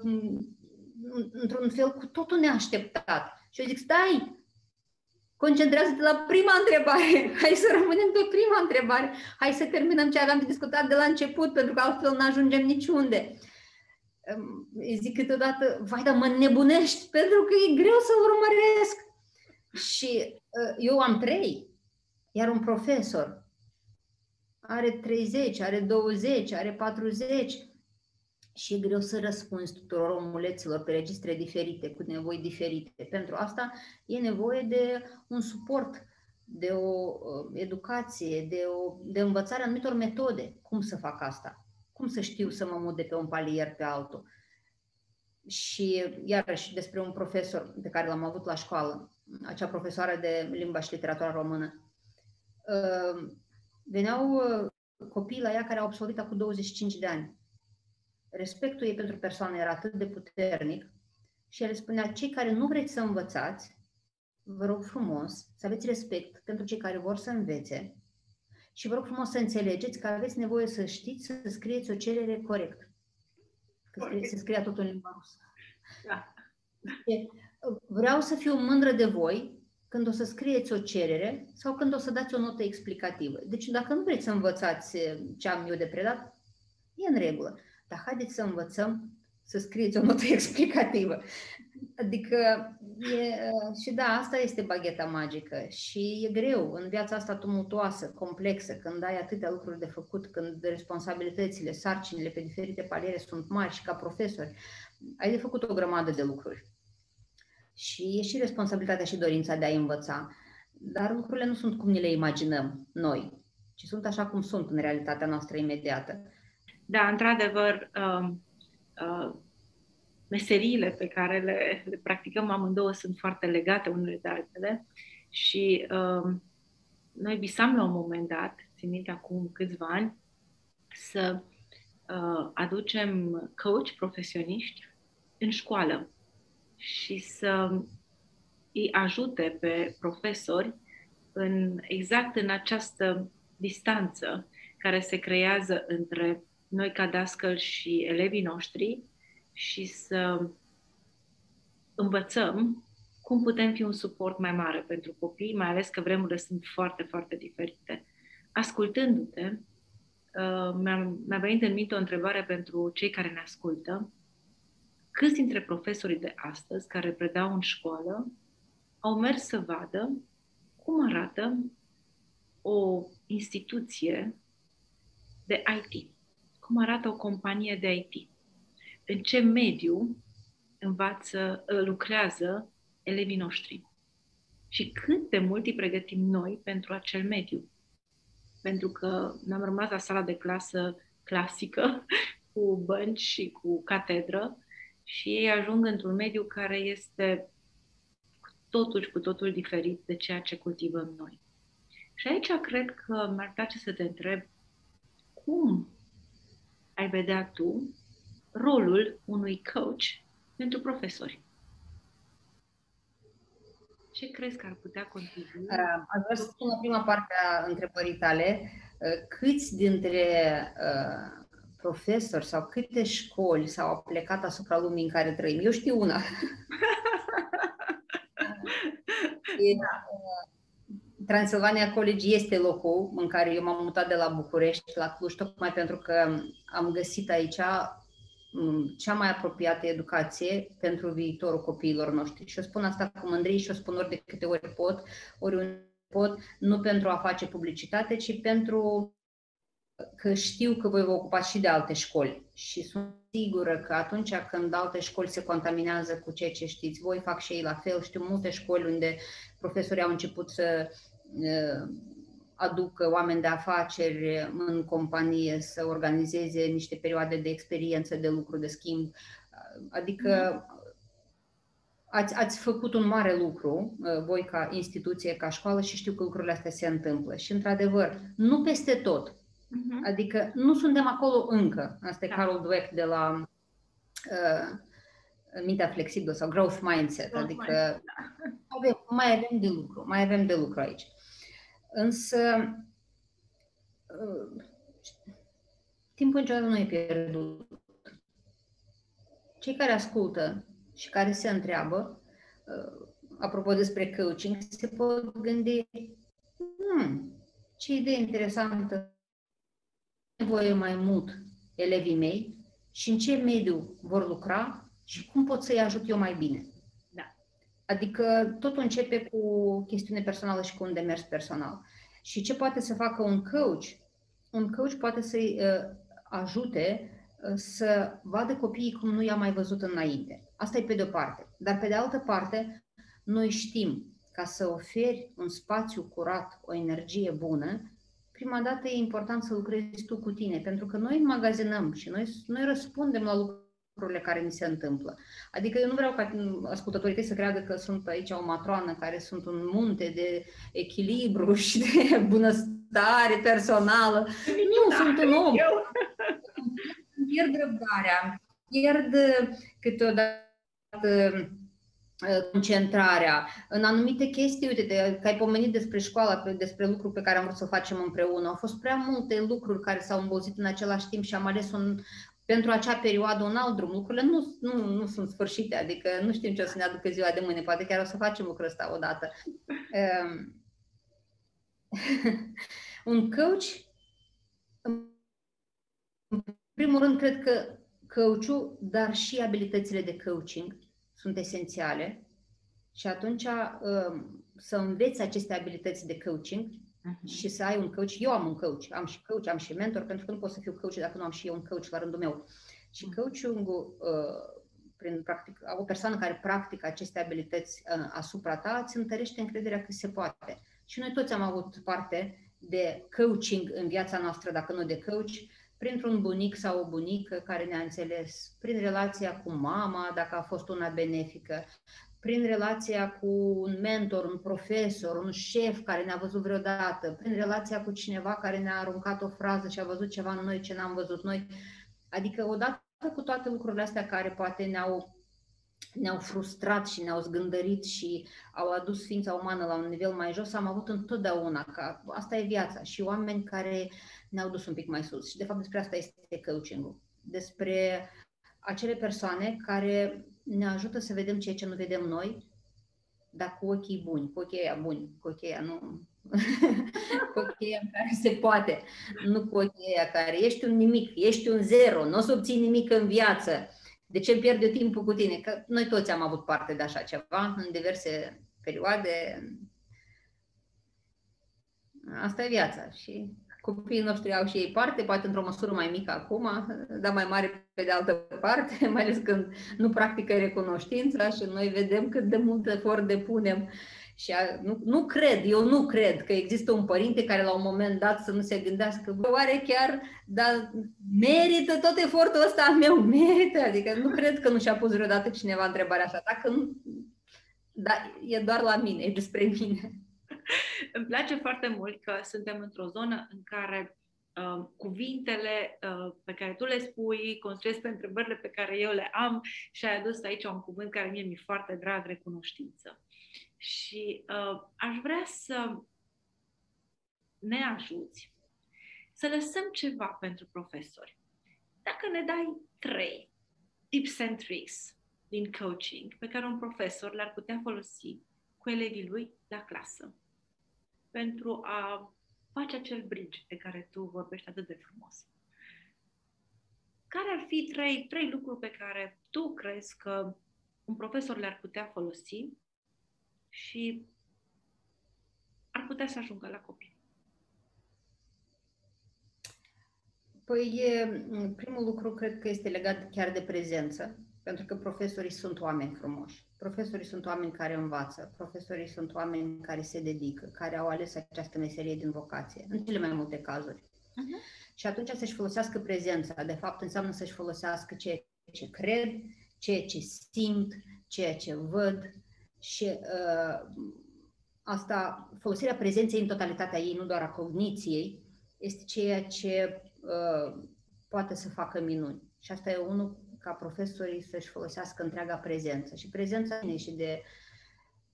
într-un fel cu totul neașteptat. Și eu zic, stai, concentrează-te la prima întrebare. Hai să rămânem pe prima întrebare. Hai să terminăm ce aveam de discutat de la început, pentru că altfel nu ajungem niciunde. Îi zic câteodată, vai, dar mă nebunești, pentru că e greu să urmăresc. Și ă, eu am trei, iar un profesor are 30, are 20, are 40 și e greu să răspunzi tuturor omuleților pe registre diferite, cu nevoi diferite. Pentru asta e nevoie de un suport, de o uh, educație, de, o, de învățarea anumitor metode. Cum să fac asta? Cum să știu să mă mut de pe un palier pe altul? și iarăși despre un profesor pe care l-am avut la școală, acea profesoară de limba și literatura română. Uh, veneau uh, copii la ea care au absolvit acum 25 de ani. Respectul ei pentru persoană era atât de puternic și el spunea, cei care nu vreți să învățați, vă rog frumos să aveți respect pentru cei care vor să învețe și vă rog frumos să înțelegeți că aveți nevoie să știți să scrieți o cerere corect. Că scrie, se scria totul în limba rusă. Da. Vreau să fiu mândră de voi când o să scrieți o cerere sau când o să dați o notă explicativă. Deci dacă nu vreți să învățați ce am eu de predat, e în regulă. Dar haideți să învățăm să scrieți o notă explicativă. Adică, e, și da, asta este bagheta magică și e greu în viața asta tumultuoasă, complexă, când ai atâtea lucruri de făcut, când responsabilitățile, sarcinile pe diferite paliere sunt mari și ca profesori, ai de făcut o grămadă de lucruri. Și e și responsabilitatea și dorința de a învăța. Dar lucrurile nu sunt cum ne le imaginăm noi, ci sunt așa cum sunt în realitatea noastră imediată. Da, într-adevăr, uh, uh, meseriile pe care le, le practicăm amândouă sunt foarte legate unele de altele și uh, noi visam la un moment dat, țin minte acum câțiva ani, să uh, aducem coach profesioniști în școală și să îi ajute pe profesori în exact în această distanță care se creează între noi ca dascăl și elevii noștri și să învățăm cum putem fi un suport mai mare pentru copii, mai ales că vremurile sunt foarte, foarte diferite. Ascultându-te, uh, mi-a, mi-a venit în minte o întrebare pentru cei care ne ascultă. Câți dintre profesorii de astăzi care predau în școală au mers să vadă cum arată o instituție de IT? Cum arată o companie de IT? în ce mediu învață, ă, lucrează elevii noștri și cât de mult îi pregătim noi pentru acel mediu. Pentru că ne-am rămas la sala de clasă clasică, cu bănci și cu catedră, și ei ajung într-un mediu care este cu totul și cu totul diferit de ceea ce cultivăm noi. Și aici cred că mi-ar place să te întreb cum ai vedea tu rolul unui coach pentru profesori. Ce crezi că ar putea contribui? Uh, aș vrea să spun la prima parte a întrebării tale, uh, câți dintre uh, profesori sau câte școli s-au plecat asupra lumii în care trăim? Eu știu una. Transilvania College este locul în care eu m-am mutat de la București la Cluj, tocmai pentru că am găsit aici Mm, cea mai apropiată educație pentru viitorul copiilor noștri. Și o spun asta cu mândrie și o spun ori de câte ori pot, ori pot, nu pentru a face publicitate, ci pentru că știu că voi vă ocupați și de alte școli și sunt sigură că atunci când alte școli se contaminează cu ceea ce știți voi, fac și ei la fel. Știu multe școli unde profesorii au început să aducă oameni de afaceri în companie să organizeze niște perioade de experiență, de lucru, de schimb. Adică ați, ați făcut un mare lucru, uh, voi ca instituție, ca școală și știu că lucrurile astea se întâmplă. Și într-adevăr, nu peste tot. Uh-huh. Adică nu suntem acolo încă. Asta e da. Carol Dweck de la uh, mintea flexibilă sau growth mindset. Growth adică mindset, da. avem, mai avem de lucru, mai avem de lucru aici. Însă, uh, timpul niciodată nu e pierdut. Cei care ascultă și care se întreabă, uh, apropo despre coaching, se pot gândi, hmm, ce idee interesantă, nevoie mai mult elevii mei și în ce mediu vor lucra și cum pot să-i ajut eu mai bine. Adică totul începe cu chestiune personală și cu un demers personal. Și ce poate să facă un coach? Un coach poate să-i uh, ajute uh, să vadă copiii cum nu i-a mai văzut înainte. Asta e pe de-o parte. Dar pe de altă parte, noi știm ca să oferi un spațiu curat, o energie bună, prima dată e important să lucrezi tu cu tine, pentru că noi magazinăm și noi, noi răspundem la lucruri lucrurile care mi se întâmplă. Adică eu nu vreau ca ascultătorii tăi să creadă că sunt aici o matroană care sunt un munte de echilibru și de bunăstare personală. Nu, sunt un om. Pierd răbdarea, pierd câteodată Uh, concentrarea în anumite chestii, uite, că ai pomenit despre școală, despre lucruri pe care am vrut să facem împreună. Au fost prea multe lucruri care s-au îmbozit în același timp și am ales un, pentru acea perioadă un alt drum. Lucrurile nu, nu, nu sunt sfârșite, adică nu știm ce o să ne aducă ziua de mâine, poate chiar o să facem lucrul ăsta odată. Um, un coach, în primul rând, cred că coachul, dar și abilitățile de coaching, sunt esențiale și atunci um, să înveți aceste abilități de coaching uh-huh. și să ai un coach. Eu am un coach, am și coach, am și mentor, pentru că nu pot să fiu coach dacă nu am și eu un coach la rândul meu. Și uh-huh. coaching-ul, uh, prin practic, o persoană care practică aceste abilități uh, asupra ta, îți întărește încrederea că se poate. Și noi toți am avut parte de coaching în viața noastră, dacă nu de coach, printr-un bunic sau o bunică care ne-a înțeles, prin relația cu mama, dacă a fost una benefică, prin relația cu un mentor, un profesor, un șef care ne-a văzut vreodată, prin relația cu cineva care ne-a aruncat o frază și a văzut ceva în noi ce n-am văzut noi. Adică odată cu toate lucrurile astea care poate ne-au ne-au frustrat și ne-au zgândărit și au adus ființa umană la un nivel mai jos, am avut întotdeauna, că asta e viața, și oameni care ne-au dus un pic mai sus. Și de fapt despre asta este coaching-ul. Despre acele persoane care ne ajută să vedem ceea ce nu vedem noi, dar cu ochii buni, cu ochii aia buni, cu ochii aia nu... cu ochii aia în care se poate, nu cu ochii aia care ești un nimic, ești un zero, nu o să obții nimic în viață de ce pierd eu timpul cu tine? Că noi toți am avut parte de așa ceva în diverse perioade. Asta e viața și copiii noștri au și ei parte, poate într-o măsură mai mică acum, dar mai mare pe de altă parte, mai ales când nu practică recunoștința și noi vedem cât de mult efort depunem. Și a, nu, nu cred, eu nu cred că există un părinte care la un moment dat să nu se gândească, bă, oare chiar, dar merită tot efortul ăsta al meu, merită, adică nu cred că nu și-a pus vreodată cineva întrebarea așa, dacă nu, dar e doar la mine, e despre mine. Îmi place foarte mult că suntem într-o zonă în care uh, cuvintele uh, pe care tu le spui construiesc pe întrebările pe care eu le am și ai adus aici un cuvânt care mie mi-e foarte drag, recunoștință. Și uh, aș vrea să ne ajuți să lăsăm ceva pentru profesori. Dacă ne dai trei tips and tricks din coaching pe care un profesor le-ar putea folosi cu elevii lui la clasă pentru a face acel bridge de care tu vorbești atât de frumos. Care ar fi trei, trei lucruri pe care tu crezi că un profesor le-ar putea folosi și ar putea să ajungă la copii. Păi, primul lucru cred că este legat chiar de prezență, pentru că profesorii sunt oameni frumoși. Profesorii sunt oameni care învață, profesorii sunt oameni care se dedică, care au ales această meserie din vocație, în cele mai multe cazuri. Uh-huh. Și atunci să-și folosească prezența, de fapt înseamnă să-și folosească ceea ce cred, ceea ce simt, ceea ce văd, și uh, asta, folosirea prezenței în totalitatea ei, nu doar a cogniției, este ceea ce uh, poate să facă minuni. Și asta e unul ca profesorii să-și folosească întreaga prezență. Și prezența vine și de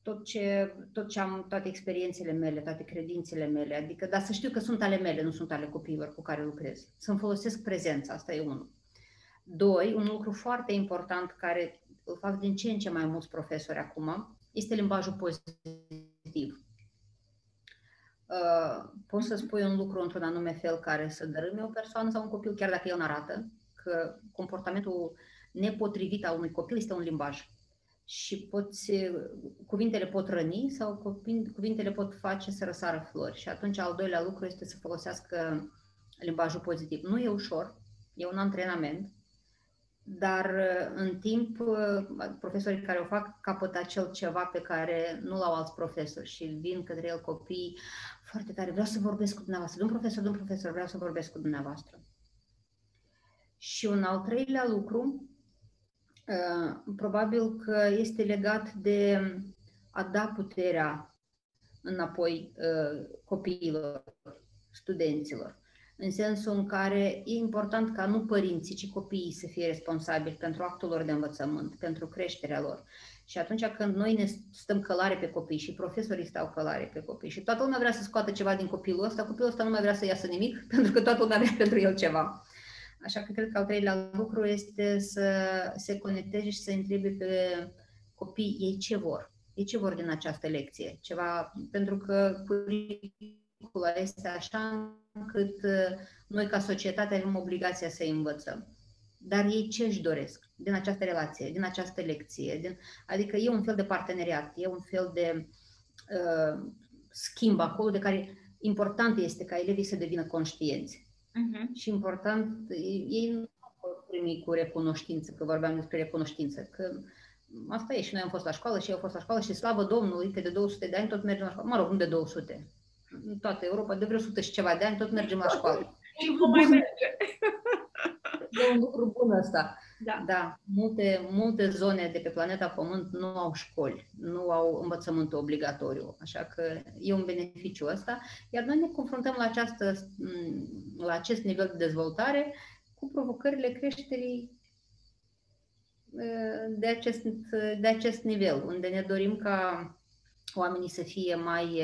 tot ce, tot ce am, toate experiențele mele, toate credințele mele, adică, dar să știu că sunt ale mele, nu sunt ale copiilor cu care lucrez. Să-mi folosesc prezența, asta e unul. Doi, un lucru foarte important care îl fac din ce în ce mai mulți profesori acum, este limbajul pozitiv. Uh, poți să spui un lucru într-un anume fel care să dărâme o persoană sau un copil, chiar dacă el nu arată, că comportamentul nepotrivit al unui copil este un limbaj. Și poți, cuvintele pot răni sau cuvintele pot face să răsară flori. Și atunci al doilea lucru este să folosească limbajul pozitiv. Nu e ușor, e un antrenament, dar uh, în timp uh, profesorii care o fac capătă acel ceva pe care nu l-au alți profesori și vin către el copii foarte tare, vreau să vorbesc cu dumneavoastră, domn profesor, domn profesor, vreau să vorbesc cu dumneavoastră. Și un al treilea lucru probabil că este legat de a da puterea înapoi copiilor, studenților în sensul în care e important ca nu părinții, ci copiii să fie responsabili pentru actul lor de învățământ, pentru creșterea lor. Și atunci când noi ne stăm călare pe copii și profesorii stau călare pe copii și toată lumea vrea să scoată ceva din copilul ăsta, copilul ăsta nu mai vrea să iasă nimic, pentru că toată lumea vrea pentru el ceva. Așa că cred că al treilea lucru este să se conecteze și să întrebe pe copii ei ce vor. Ei ce vor din această lecție. Ceva, pentru că curicula este așa încât uh, noi ca societate avem obligația să învățăm. Dar ei ce își doresc din această relație, din această lecție? Din, adică e un fel de parteneriat, e un fel de uh, schimb acolo de care important este ca elevii să devină conștienți. Uh-huh. Și important, ei nu au primit cu recunoștință, că vorbeam despre recunoștință, că asta e și noi am fost la școală și eu am fost la școală și slavă Domnului că de 200 de ani tot mergem la școală. Mă rog, nu de 200, în toată Europa, de vreo 100 și ceva de ani, tot mergem la școală. Și vom mai merge. E un lucru bun ăsta. Da. da. Multe, multe zone de pe planeta Pământ nu au școli, nu au învățământ obligatoriu, așa că e un beneficiu ăsta. Iar noi ne confruntăm la, această, la acest nivel de dezvoltare cu provocările creșterii de acest, de acest nivel, unde ne dorim ca oamenii să fie mai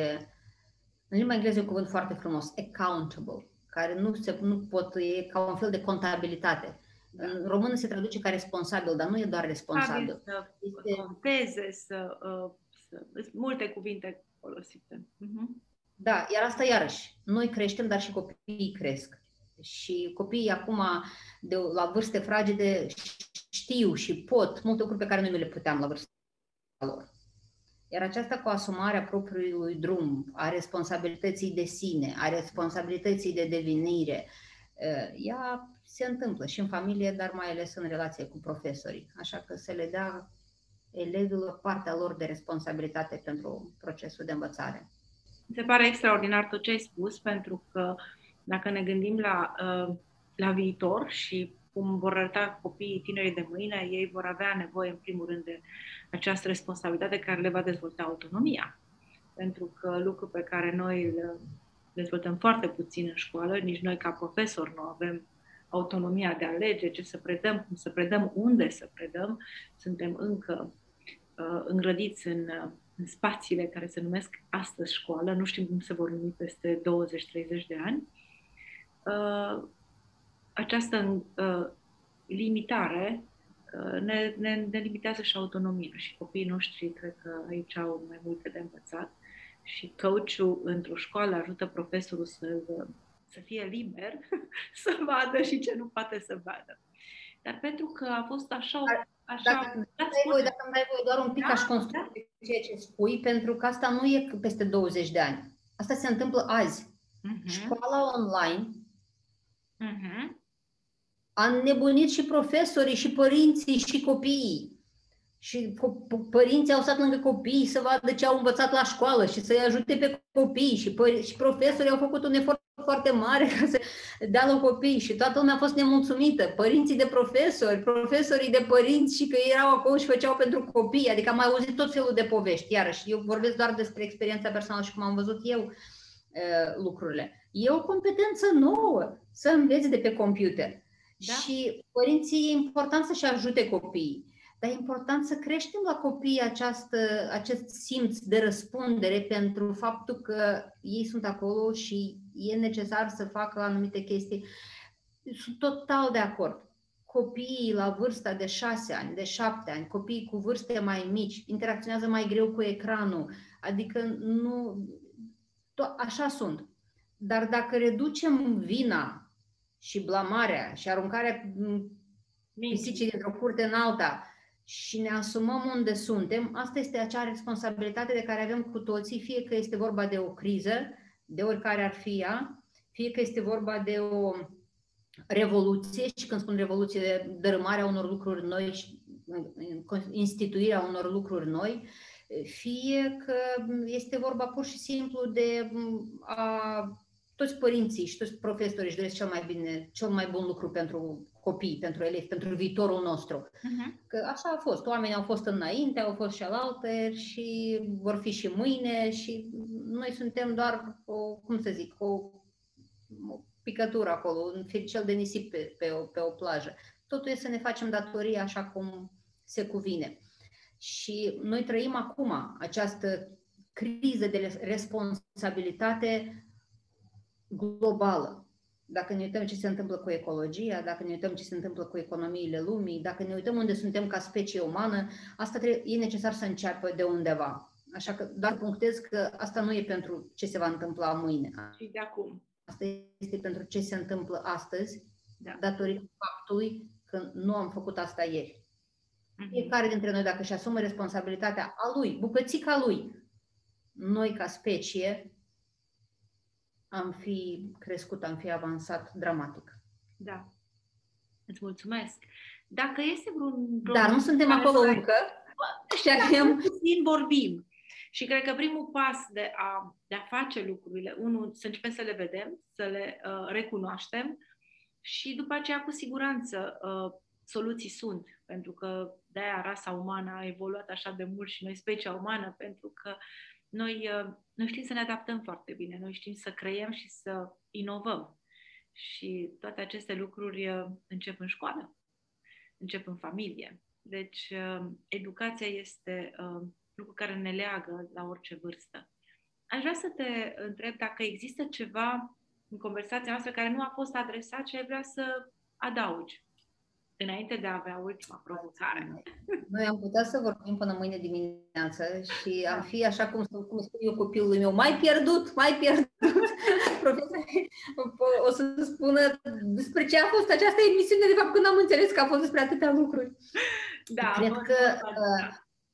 în limba engleză e un cuvânt foarte frumos, accountable, care nu, se, nu pot, e ca un fel de contabilitate. Da. În română se traduce ca responsabil, dar nu e doar responsabil. Să este... conteze, să, uh, să, multe cuvinte folosite. Uh-huh. Da, iar asta iarăși, noi creștem, dar și copiii cresc. Și copiii acum, de, la vârste fragede, știu și pot multe lucruri pe care noi nu le puteam la vârsta lor. Iar aceasta cu asumarea propriului drum, a responsabilității de sine, a responsabilității de devenire, eh, ea se întâmplă și în familie, dar mai ales în relație cu profesorii. Așa că să le dea elevilor partea lor de responsabilitate pentru procesul de învățare. Se pare extraordinar tot ce ai spus, pentru că dacă ne gândim la, eh, la viitor și cum vor arăta copiii tinerii de mâine, ei vor avea nevoie, în primul rând, de această responsabilitate care le va dezvolta autonomia. Pentru că lucru pe care noi îl dezvoltăm foarte puțin în școală, nici noi ca profesori nu avem autonomia de a alege ce să predăm, cum să predăm, unde să predăm. Suntem încă uh, îngrădiți în, uh, în spațiile care se numesc astăzi școală, nu știm cum se vor numi peste 20-30 de ani. Uh, această uh, limitare uh, ne, ne, ne limitează și autonomia și copiii noștri cred că aici au mai multe de învățat și coachul într-o școală ajută profesorul să, să fie liber, să vadă și ce nu poate să vadă. Dar pentru că a fost așa... așa dacă, îmi dai voi, dacă îmi dai voi doar un pic da, aș construi da. ceea ce spui, pentru că asta nu e peste 20 de ani. Asta se întâmplă azi. Uh-huh. Școala online uh-huh a nebunit și profesorii, și părinții, și copiii. Și părinții au stat lângă copii să vadă ce au învățat la școală și să-i ajute pe copii. Și, păr- și profesorii au făcut un efort foarte mare ca să dea la copii și toată lumea a fost nemulțumită. Părinții de profesori, profesorii de părinți și că erau acolo și făceau pentru copii. Adică am mai auzit tot felul de povești. Iarăși, eu vorbesc doar despre experiența personală și cum am văzut eu uh, lucrurile. E o competență nouă să înveți de pe computer. Da? Și părinții e important să-și ajute copiii. Dar e important să creștem la copii această, acest simț de răspundere pentru faptul că ei sunt acolo și e necesar să facă anumite chestii. Sunt total de acord. Copiii la vârsta de șase ani, de șapte ani, copiii cu vârste mai mici, interacționează mai greu cu ecranul. Adică nu. To- așa sunt. Dar dacă reducem vina și blamarea și aruncarea pisicii dintr-o curte în alta și ne asumăm unde suntem, asta este acea responsabilitate de care avem cu toții, fie că este vorba de o criză, de oricare ar fi ea, fie că este vorba de o revoluție, și când spun revoluție, de dărâmarea unor lucruri noi și instituirea unor lucruri noi, fie că este vorba pur și simplu de a toți părinții și toți profesorii își doresc cel mai bine, cel mai bun lucru pentru copii, pentru elevi, pentru viitorul nostru. Uh-huh. Că așa a fost. Oamenii au fost înainte, au fost și alaltă și vor fi și mâine și noi suntem doar o, cum să zic, o, o picătură acolo, un firicel de nisip pe, pe, o, pe o plajă. Totul e să ne facem datoria așa cum se cuvine. Și noi trăim acum această criză de responsabilitate globală. Dacă ne uităm ce se întâmplă cu ecologia, dacă ne uităm ce se întâmplă cu economiile lumii, dacă ne uităm unde suntem ca specie umană, asta trebuie, e necesar să înceapă de undeva. Așa că doar punctez că asta nu e pentru ce se va întâmpla mâine. Și de acum. Asta este pentru ce se întâmplă astăzi, da. datorită faptului că nu am făcut asta ieri. Mm-hmm. Fiecare dintre noi, dacă își asumă responsabilitatea a lui, bucățica lui, noi ca specie am fi crescut, am fi avansat dramatic. Da. Îți mulțumesc. Dacă este vreun... Dar nu suntem acolo să... încă. Și acum puțin vorbim. Și cred că primul pas de a, de a face lucrurile, unul, să începem să le vedem, să le uh, recunoaștem și după aceea, cu siguranță, uh, soluții sunt, pentru că de-aia rasa umană a evoluat așa de mult și noi, specia umană, pentru că noi, uh, noi știm să ne adaptăm foarte bine, noi știm să creiem și să inovăm. Și toate aceste lucruri uh, încep în școală, încep în familie. Deci, uh, educația este lucru care ne leagă la orice vârstă. Aș vrea să te întreb dacă există ceva în conversația noastră care nu a fost adresat și ai vrea să adaugi înainte de a avea ultima provocare. Noi am putea să vorbim până mâine dimineață și am fi, așa cum, cum spun eu copilului meu, mai pierdut, mai pierdut. Profesorii o să spună despre ce a fost această emisiune, de fapt, când am înțeles că a fost despre atâtea lucruri. Da, cred că, uh,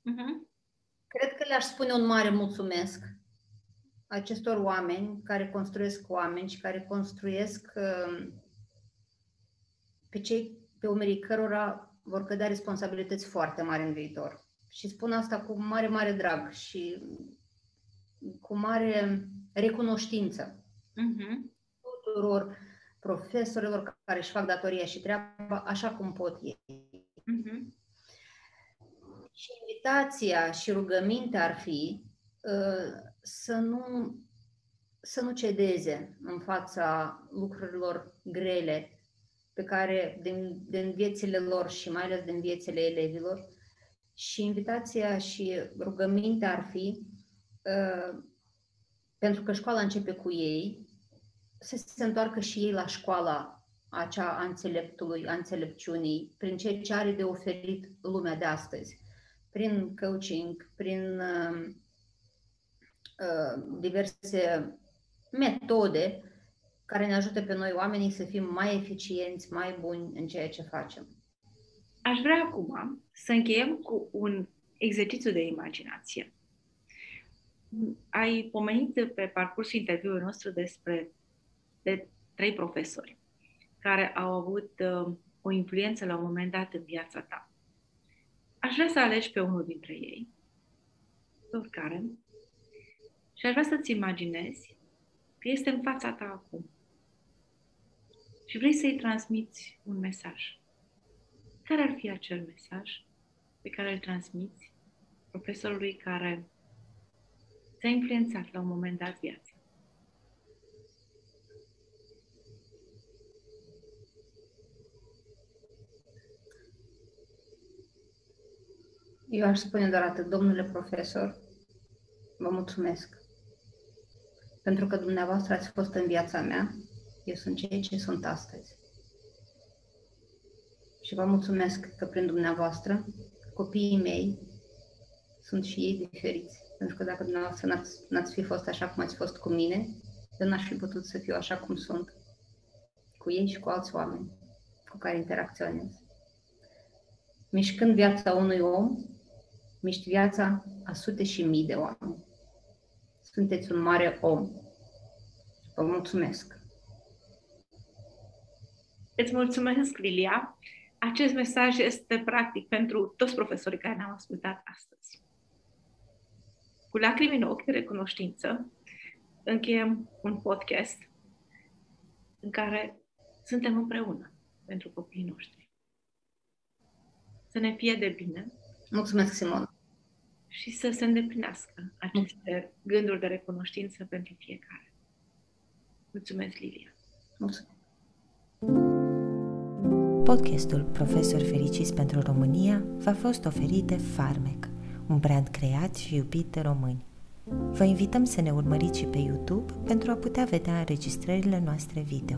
uh-huh. cred că le-aș spune un mare mulțumesc acestor oameni care construiesc oameni și care construiesc uh, pe cei pe umerii cărora vor cădea responsabilități foarte mari în viitor. Și spun asta cu mare, mare drag și cu mare recunoștință uh-huh. tuturor profesorilor care își fac datoria și treaba așa cum pot ei. Uh-huh. Și invitația și rugămintea ar fi uh, să nu, să nu cedeze în fața lucrurilor grele pe care din, din viețile lor și mai ales din viețile elevilor. Și invitația și rugămintea ar fi uh, pentru că școala începe cu ei, să se întoarcă și ei la școala acea a înțeleptului, a înțelepciunii, prin ceea ce are de oferit lumea de astăzi, prin coaching, prin uh, uh, diverse metode care ne ajută pe noi oamenii să fim mai eficienți, mai buni în ceea ce facem. Aș vrea acum să încheiem cu un exercițiu de imaginație. Ai pomenit pe parcursul interviului nostru despre de trei profesori care au avut uh, o influență la un moment dat în viața ta. Aș vrea să alegi pe unul dintre ei, pe oricare, și aș vrea să-ți imaginezi că este în fața ta acum și vrei să-i transmiți un mesaj. Care ar fi acel mesaj pe care îl transmiți profesorului care ți-a influențat la un moment dat viața? Eu aș spune doar atât, domnule profesor, vă mulțumesc pentru că dumneavoastră ați fost în viața mea eu sunt ceea ce sunt astăzi. Și vă mulțumesc că prin dumneavoastră copiii mei sunt și ei diferiți. Pentru că dacă dumneavoastră n-ați, n-ați fi fost așa cum ați fost cu mine, eu n-aș fi putut să fiu așa cum sunt cu ei și cu alți oameni cu care interacționez. Mișcând viața unui om, miști viața a sute și mii de oameni. Sunteți un mare om. Vă mulțumesc. Îți mulțumesc, Lilia. Acest mesaj este practic pentru toți profesorii care ne-au ascultat astăzi. Cu lacrimi în ochi de recunoștință, încheiem un podcast în care suntem împreună pentru copiii noștri. Să ne fie de bine. Mulțumesc, Simon. Și să se îndeplinească aceste gânduri de recunoștință pentru fiecare. Mulțumesc, Lilia. Mulțumesc. Podcastul Profesor Fericiți pentru România v-a fost oferit de Farmec, un brand creat și iubit de români. Vă invităm să ne urmăriți și pe YouTube pentru a putea vedea înregistrările noastre video.